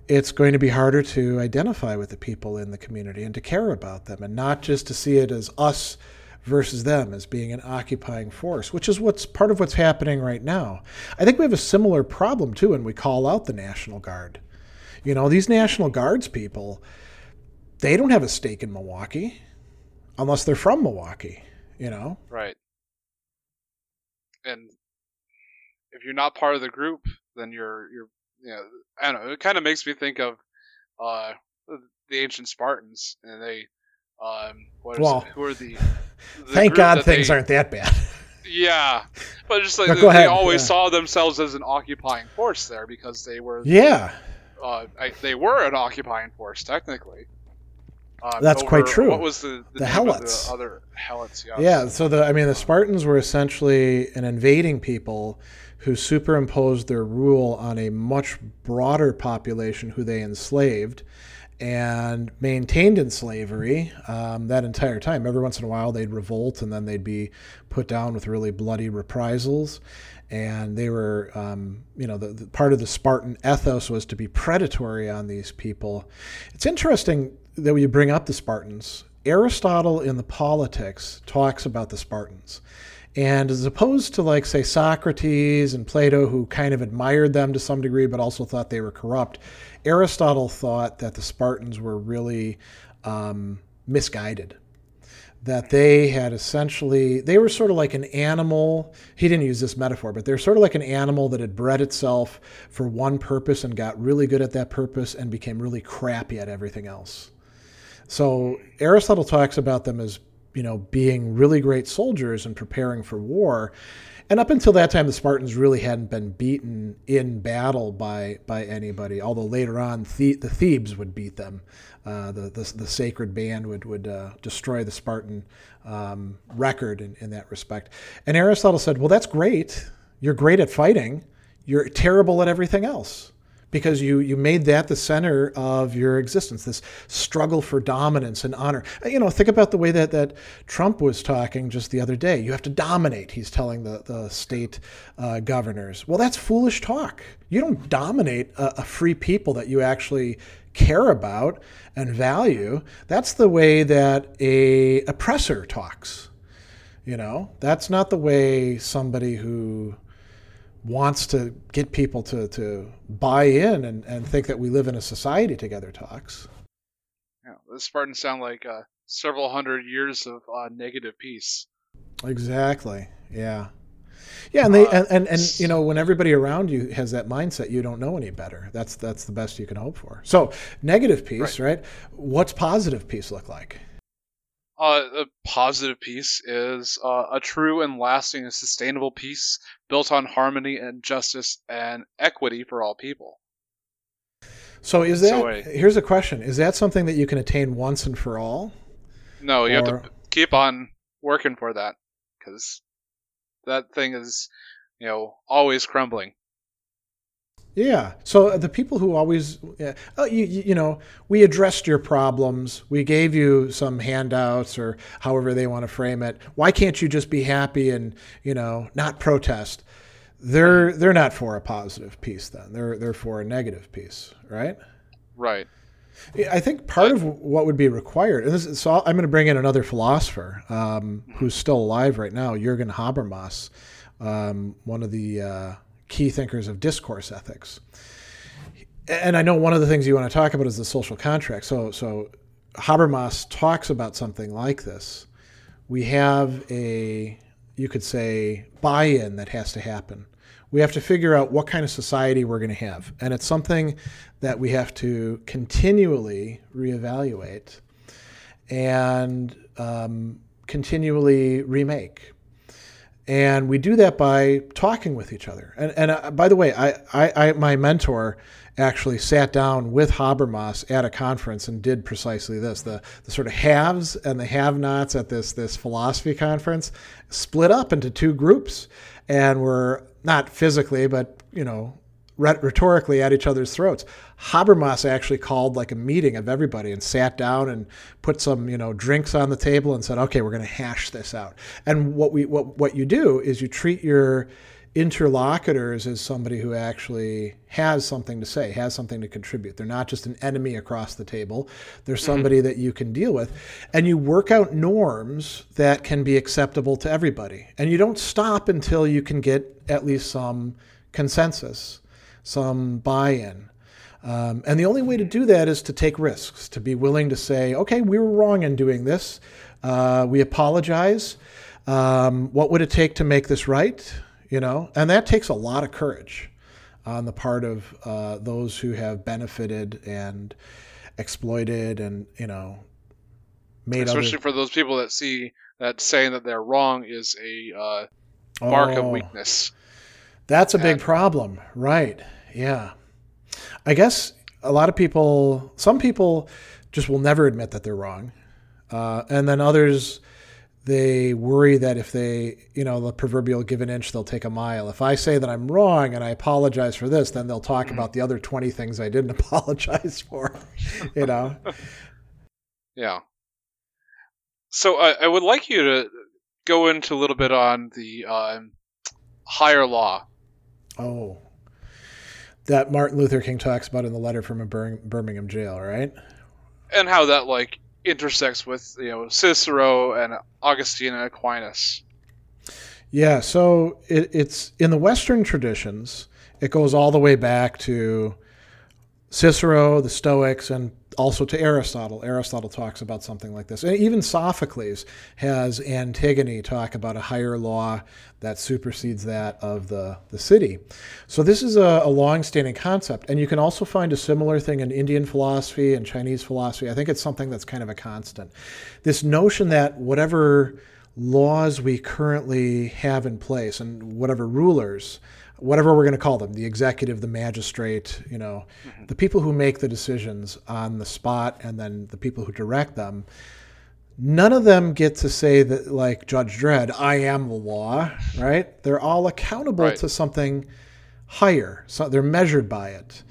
it's going to be harder to identify with the people in the community and to care about them and not just to see it as us versus them as being an occupying force, which is what's part of what's happening right now. I think we have a similar problem too when we call out the National Guard. You know, these National Guards people, they don't have a stake in Milwaukee unless they're from Milwaukee, you know? Right. And if you're not part of the group, then you're you're you know, I don't know, it kind of makes me think of uh the ancient Spartans and they um, what is well, it? Who are the? the thank God things they, aren't that bad. Yeah, but just like no, they, they always yeah. saw themselves as an occupying force there because they were. Yeah. Uh, I, they were an occupying force technically. Um, That's over, quite true. What was the, the, the Helots? The other Helots, yeah. Yeah. So the I mean the Spartans were essentially an invading people who superimposed their rule on a much broader population who they enslaved and maintained in slavery um, that entire time. Every once in a while, they'd revolt and then they'd be put down with really bloody reprisals. And they were, um, you know, the, the, part of the Spartan ethos was to be predatory on these people. It's interesting that when you bring up the Spartans. Aristotle in the Politics talks about the Spartans. And as opposed to, like, say, Socrates and Plato, who kind of admired them to some degree, but also thought they were corrupt, Aristotle thought that the Spartans were really um, misguided. That they had essentially, they were sort of like an animal. He didn't use this metaphor, but they're sort of like an animal that had bred itself for one purpose and got really good at that purpose and became really crappy at everything else. So Aristotle talks about them as, you know, being really great soldiers and preparing for war. And up until that time, the Spartans really hadn't been beaten in battle by by anybody. Although later on, the, the Thebes would beat them. Uh, the, the, the sacred band would would uh, destroy the Spartan um, record in, in that respect. And Aristotle said, "Well, that's great. You're great at fighting. You're terrible at everything else." Because you you made that the center of your existence this struggle for dominance and honor. You know think about the way that that Trump was talking just the other day. You have to dominate he's telling the the state uh, governors. Well that's foolish talk. You don't dominate a, a free people that you actually care about and value. That's the way that a oppressor talks you know? That's not the way somebody who wants to get people to, to buy in and, and think that we live in a society together talks. Yeah, the Spartans sound like uh, several hundred years of uh, negative peace. Exactly. Yeah. Yeah, and they uh, and, and, and you know when everybody around you has that mindset, you don't know any better. That's that's the best you can hope for. So negative peace, right? right? What's positive peace look like? Uh, a positive peace is uh, a true and lasting and sustainable peace built on harmony and justice and equity for all people. So, is that so, uh, here's a question: Is that something that you can attain once and for all? No, you or... have to keep on working for that because that thing is, you know, always crumbling. Yeah. So uh, the people who always, uh, oh, you, you know, we addressed your problems. We gave you some handouts or however they want to frame it. Why can't you just be happy and, you know, not protest? They're they're not for a positive peace then. They're they're for a negative peace, right? Right. I think part of what would be required, and this is, so I'm going to bring in another philosopher um, who's still alive right now, Jürgen Habermas, um, one of the uh, key thinkers of discourse ethics. And I know one of the things you want to talk about is the social contract. So, so Habermas talks about something like this. We have a, you could say, buy in that has to happen. We have to figure out what kind of society we're going to have. And it's something that we have to continually reevaluate and um, continually remake and we do that by talking with each other. And, and uh, by the way, I, I, I, my mentor actually sat down with Habermas at a conference and did precisely this. The, the sort of haves and the have-nots at this this philosophy conference split up into two groups, and were not physically, but you know, rhetorically at each other's throats. Habermas actually called like a meeting of everybody and sat down and put some you know drinks on the table and said, "Okay, we're going to hash this out." And what we what what you do is you treat your interlocutors as somebody who actually has something to say, has something to contribute. They're not just an enemy across the table. They're mm-hmm. somebody mm-hmm. that you can deal with. And you work out norms that can be acceptable to everybody. And you don't stop until you can get at least some consensus some buy in. Um, and the only way to do that is to take risks, to be willing to say, okay, we were wrong in doing this. Uh, we apologize. Um, what would it take to make this right? You know, and that takes a lot of courage on the part of uh, those who have benefited and exploited and you know made especially other... for those people that see that saying that they're wrong is a uh, mark oh, of weakness. That's a big problem, right? Yeah. I guess a lot of people, some people just will never admit that they're wrong. Uh, and then others, they worry that if they, you know, the proverbial give an inch, they'll take a mile. If I say that I'm wrong and I apologize for this, then they'll talk about the other 20 things I didn't apologize for, you know? yeah. So I, I, would like you to go into a little bit on the uh, higher law. Oh, that Martin Luther King talks about in the letter from a Birmingham jail, right? And how that like intersects with you know Cicero and Augustine and Aquinas. Yeah, so it, it's in the Western traditions. It goes all the way back to Cicero, the Stoics, and also to Aristotle. Aristotle talks about something like this. And even Sophocles has Antigone talk about a higher law that supersedes that of the, the city. So this is a, a long-standing concept. And you can also find a similar thing in Indian philosophy and Chinese philosophy. I think it's something that's kind of a constant. This notion that whatever laws we currently have in place and whatever rulers, whatever we're going to call them, the executive, the magistrate, you know, mm-hmm. the people who make the decisions on the spot and then the people who direct them, none of them get to say that, like Judge Dredd, I am the law, right? They're all accountable right. to something higher. So they're measured by it.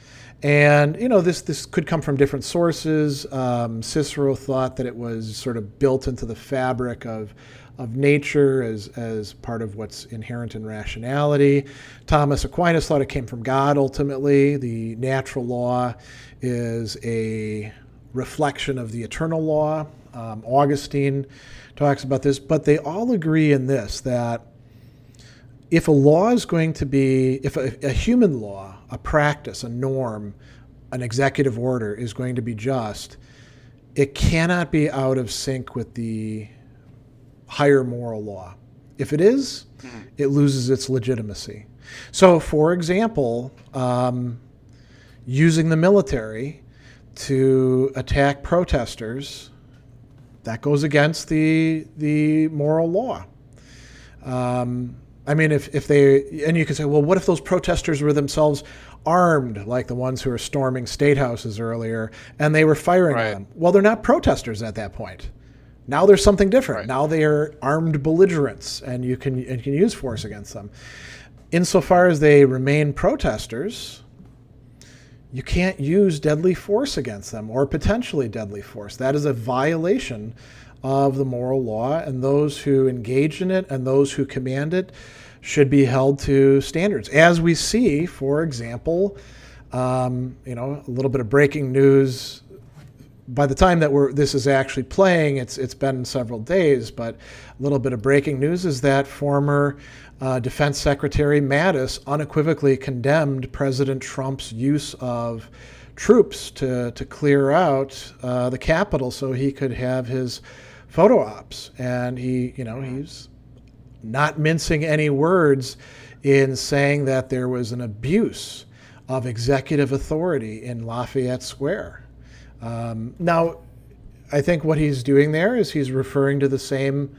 And you know this this could come from different sources. Um, Cicero thought that it was sort of built into the fabric of of nature as as part of what's inherent in rationality. Thomas Aquinas thought it came from God. Ultimately, the natural law is a reflection of the eternal law. Um, Augustine talks about this, but they all agree in this that if a law is going to be, if a, a human law a practice, a norm, an executive order is going to be just, it cannot be out of sync with the higher moral law. If it is, mm-hmm. it loses its legitimacy. So, for example, um, using the military to attack protesters, that goes against the the moral law. Um, I mean, if, if they, and you can say, well, what if those protesters were themselves armed, like the ones who were storming state houses earlier, and they were firing right. them? Well, they're not protesters at that point. Now there's something different. Right. Now they are armed belligerents, and you can, you can use force against them. Insofar as they remain protesters, you can't use deadly force against them or potentially deadly force. That is a violation of the moral law, and those who engage in it and those who command it should be held to standards. As we see, for example, um, you know, a little bit of breaking news. By the time that we're this is actually playing, it's it's been several days, but a little bit of breaking news is that former uh, Defense Secretary Mattis unequivocally condemned President Trump's use of troops to to clear out uh, the Capitol so he could have his photo ops, and he, you know, he's not mincing any words in saying that there was an abuse of executive authority in Lafayette Square. Um, now, I think what he's doing there is he's referring to the same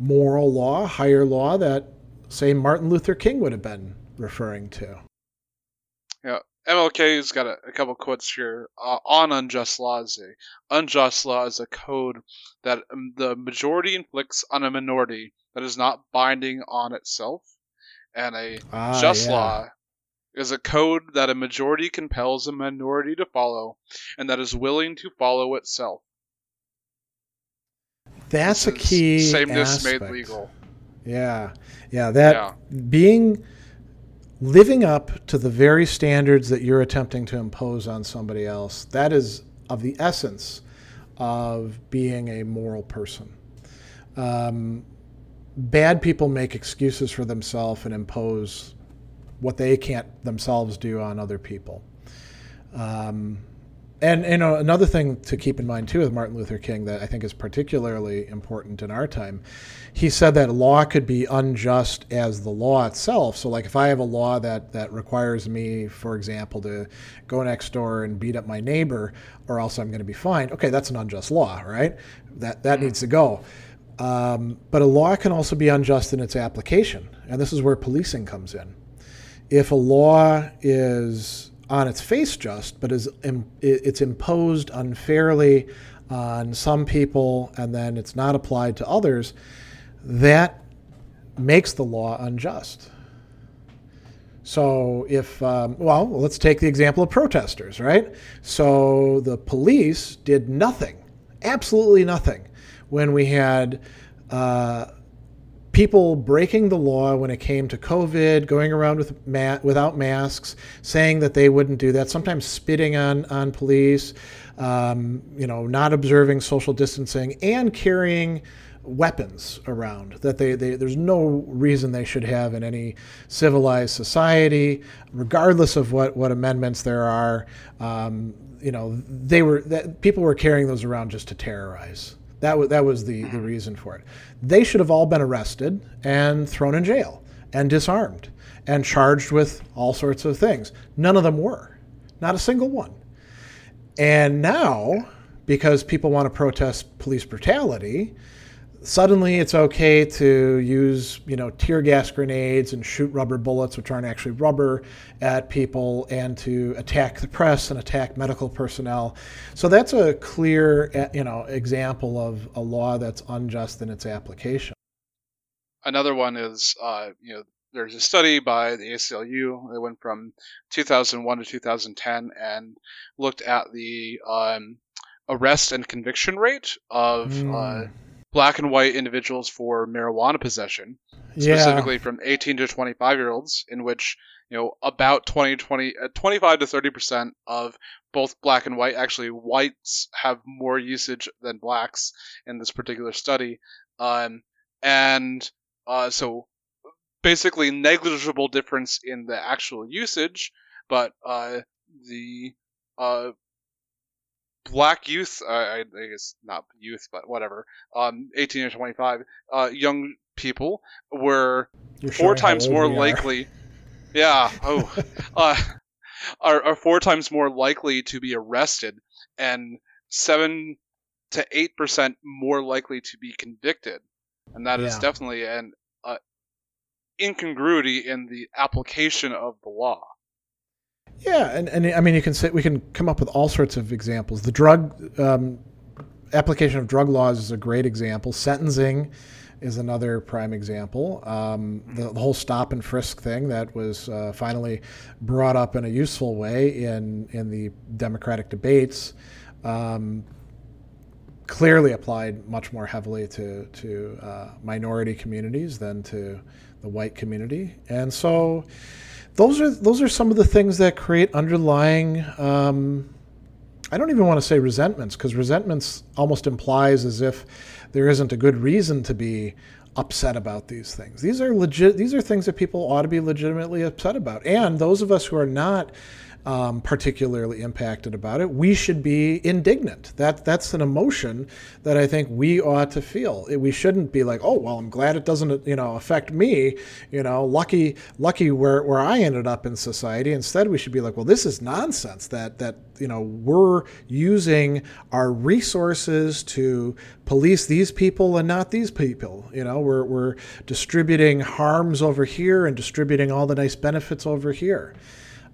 moral law, higher law that, say, Martin Luther King would have been referring to. Yeah, MLK's got a, a couple quotes here uh, on unjust laws. Unjust law is a code that um, the majority inflicts on a minority that is not binding on itself, and a ah, just yeah. law is a code that a majority compels a minority to follow, and that is willing to follow itself. That's this a key sameness aspect. made legal. Yeah, yeah. That yeah. being living up to the very standards that you're attempting to impose on somebody else, that is of the essence of being a moral person. Um, bad people make excuses for themselves and impose what they can't themselves do on other people. Um, and you know another thing to keep in mind too with Martin Luther King that I think is particularly important in our time, he said that law could be unjust as the law itself. So like if I have a law that that requires me, for example, to go next door and beat up my neighbor, or else I'm going to be fined. Okay, that's an unjust law, right? That that needs to go. Um, but a law can also be unjust in its application, and this is where policing comes in. If a law is on its face just, but is it's imposed unfairly on some people and then it's not applied to others, that makes the law unjust. So if um, well, let's take the example of protesters, right? So the police did nothing, absolutely nothing, when we had. Uh, people breaking the law when it came to COVID, going around with ma- without masks, saying that they wouldn't do that, sometimes spitting on on police, um, you know, not observing social distancing, and carrying weapons around that they, they there's no reason they should have in any civilized society regardless of what what amendments there are. Um, you know they were that people were carrying those around just to terrorize that was that was the the mm. reason for it. They should have all been arrested and thrown in jail and disarmed and charged with all sorts of things. None of them were. Not a single one. And now, because people want to protest police brutality, suddenly it's okay to use you know tear gas grenades and shoot rubber bullets which aren't actually rubber at people and to attack the press and attack medical personnel so that's a clear uh, you know example of a law that's unjust in its application another one is uh, you know there's a study by the ACLU that went from 2001 to 2010 and looked at the um, arrest and conviction rate of mm. uh, hmm black and white individuals for marijuana possession, specifically yeah. from 18 to 25 year olds, in which you know about 20, 20 uh, 25 to 30 percent of both black and white. Actually, whites have more usage than blacks in this particular study, um, and uh, so basically negligible difference in the actual usage, but uh, the uh, black youth, uh, I, I, guess not youth, but whatever, um, 18 or 25, uh, young people were You're four times more likely. Yeah. Oh, uh, are, are four times more likely to be arrested and seven to eight percent more likely to be convicted, and that yeah. is definitely an uh, incongruity in the application of the law. Yeah, and, and I mean, you can say we can come up with all sorts of examples. The drug um, application of drug laws is a great example. Sentencing is another prime example. Um, the, the, whole stop and frisk thing that was uh, finally brought up in a useful way in in the democratic debates. Um, clearly applied much more heavily to to uh, minority communities than to the white community, and so those are those are some of the things that create underlying. Um, I don't even want to say resentments because resentments almost implies as if there isn't a good reason to be upset about these things. These are legit. These are things that people ought to be legitimately upset about. And those of us who are not um, particularly impacted about it, we should be indignant. That that's an emotion that I think we ought to feel. We shouldn't be like, oh well, I'm glad it doesn't you know affect me. You know, lucky lucky where where I ended up in society. Instead, we should be like, well, this is nonsense. That that you know we're using our resources to police these people and not these people. You know, we're we're distributing harms over here and distributing all the nice benefits over here.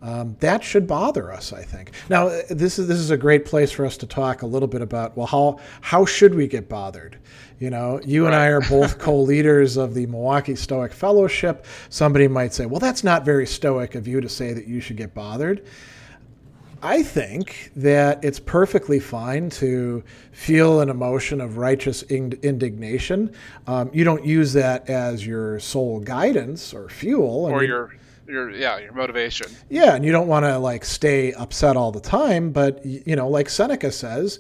Um, that should bother us, I think. Now, this is this is a great place for us to talk a little bit about well, how how should we get bothered? You know, you right. and I are both co-leaders of the Milwaukee Stoic Fellowship. Somebody might say, well, that's not very stoic of you to say that you should get bothered. I think that it's perfectly fine to feel an emotion of righteous indignation. Um, you don't use that as your sole guidance or fuel. Or your your yeah your motivation. Yeah and you don't want to like stay upset all the time but you know like seneca says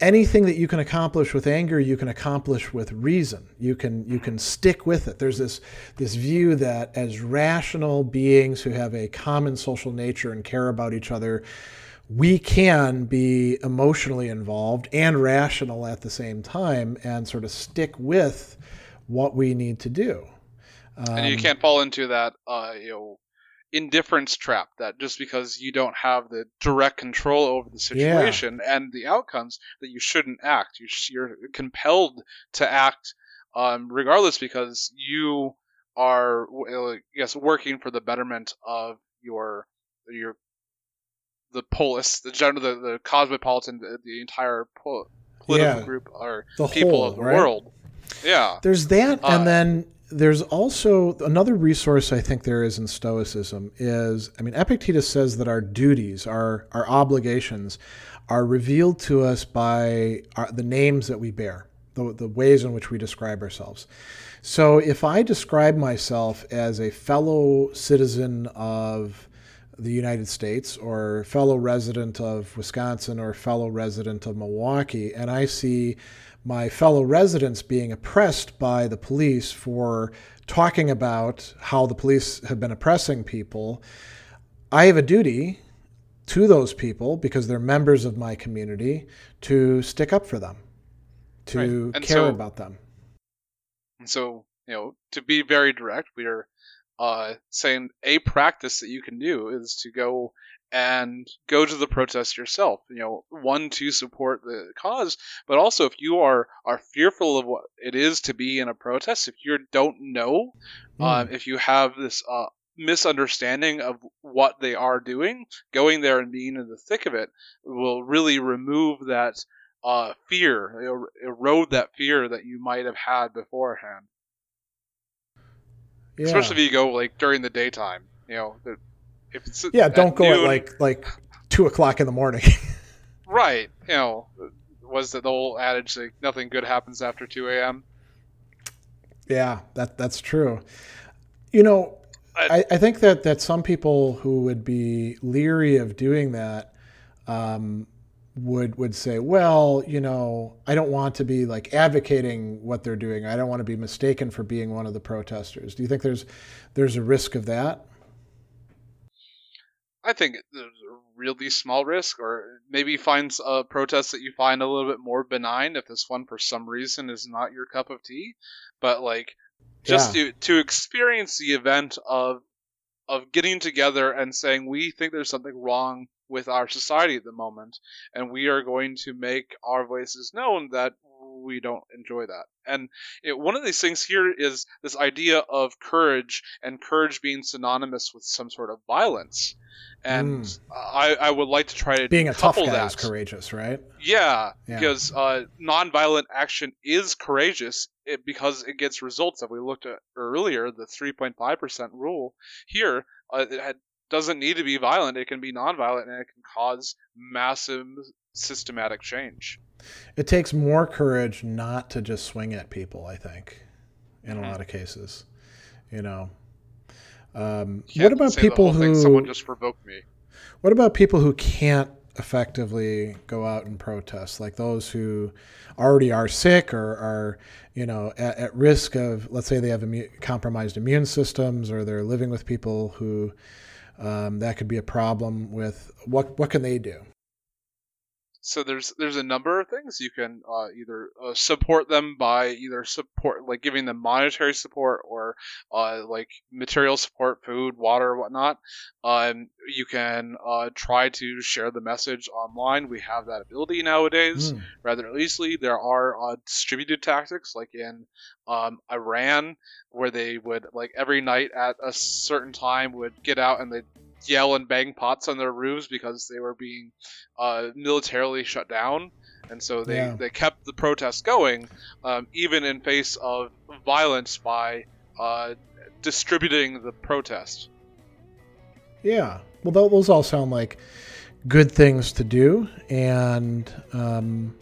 anything that you can accomplish with anger you can accomplish with reason. You can you can stick with it. There's this this view that as rational beings who have a common social nature and care about each other we can be emotionally involved and rational at the same time and sort of stick with what we need to do um, and you um, can't fall into that, uh, you know, indifference trap that just because you don't have the direct control over the situation yeah. and the outcomes that you shouldn't act. You are compelled to act um, regardless because you are, yes, working for the betterment of your your the polis, the general, the, the cosmopolitan, the, the entire po- political yeah. group or the people whole, of the right? world. Yeah. There's that, uh, and then there's also another resource I think there is in Stoicism is I mean Epictetus says that our duties, our our obligations, are revealed to us by our, the names that we bear, the the ways in which we describe ourselves. So if I describe myself as a fellow citizen of the United States or fellow resident of Wisconsin or fellow resident of Milwaukee, and I see my fellow residents being oppressed by the police for talking about how the police have been oppressing people, I have a duty to those people because they're members of my community to stick up for them, to right. care so, about them. And so, you know, to be very direct, we are uh, saying a practice that you can do is to go and go to the protest yourself. You know, one to support the cause, but also if you are are fearful of what it is to be in a protest, if you don't know, mm. uh, if you have this uh, misunderstanding of what they are doing, going there and being in the thick of it will really remove that uh, fear, er- erode that fear that you might have had beforehand. Yeah. Especially if you go like during the daytime, you know. Yeah, don't go noon, at like like two o'clock in the morning. right. You know, was the old adage like nothing good happens after two a.m. Yeah, that that's true. You know, I, I think that that some people who would be leery of doing that um, would would say, well, you know, I don't want to be like advocating what they're doing. I don't want to be mistaken for being one of the protesters. Do you think there's there's a risk of that? I think there's a really small risk, or maybe find a protest that you find a little bit more benign if this one for some reason is not your cup of tea. But like just yeah. to to experience the event of of getting together and saying we think there's something wrong with our society at the moment and we are going to make our voices known that we don't enjoy that and it, one of these things here is this idea of courage and courage being synonymous with some sort of violence and mm. I, I would like to try to being a tough guy that. is courageous, right? Yeah, yeah. because uh, nonviolent action is courageous it, because it gets results. That we looked at earlier, the 3.5 percent rule here, uh, it had, doesn't need to be violent. It can be nonviolent, and it can cause massive systematic change. It takes more courage not to just swing at people. I think, in a lot of cases, you know. Um, what about people who someone just provoked me? What about people who can't effectively go out and protest, like those who already are sick or are, you know, at, at risk of, let's say, they have immune, compromised immune systems, or they're living with people who um, that could be a problem with. What what can they do? So there's there's a number of things you can uh, either uh, support them by either support like giving them monetary support or uh, like material support food water whatnot. Um, you can uh, try to share the message online. We have that ability nowadays. Mm. rather easily there are uh, distributed tactics like in um, iran where they would like every night at a certain time would get out and they yell and bang pots on their roofs because they were being uh, militarily shut down, and so they, yeah. they kept the protests going, um, even in face of violence by uh, distributing the protest. Yeah, well, those all sound like good things to do, and um,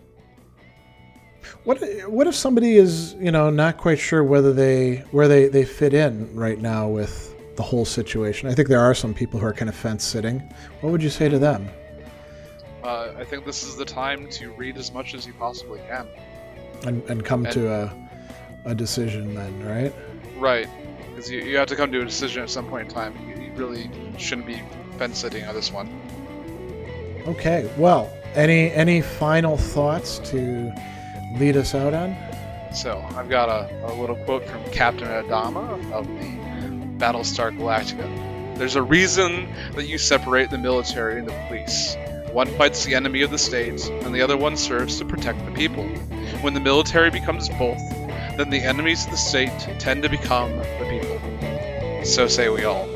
what what if somebody is you know not quite sure whether they where they, they fit in right now with the whole situation. I think there are some people who are kind of fence sitting. What would you say to them? Uh, I think this is the time to read as much as you possibly can. And, and come and, to a, a decision then, right? Right. Because you, you have to come to a decision at some point in time. You, you really shouldn't be fence sitting on this one. Okay. Well, any any final thoughts to lead us out on? So I've got a, a little quote from Captain Adama of the Battlestar Galactica. There's a reason that you separate the military and the police. One fights the enemy of the state, and the other one serves to protect the people. When the military becomes both, then the enemies of the state tend to become the people. So say we all.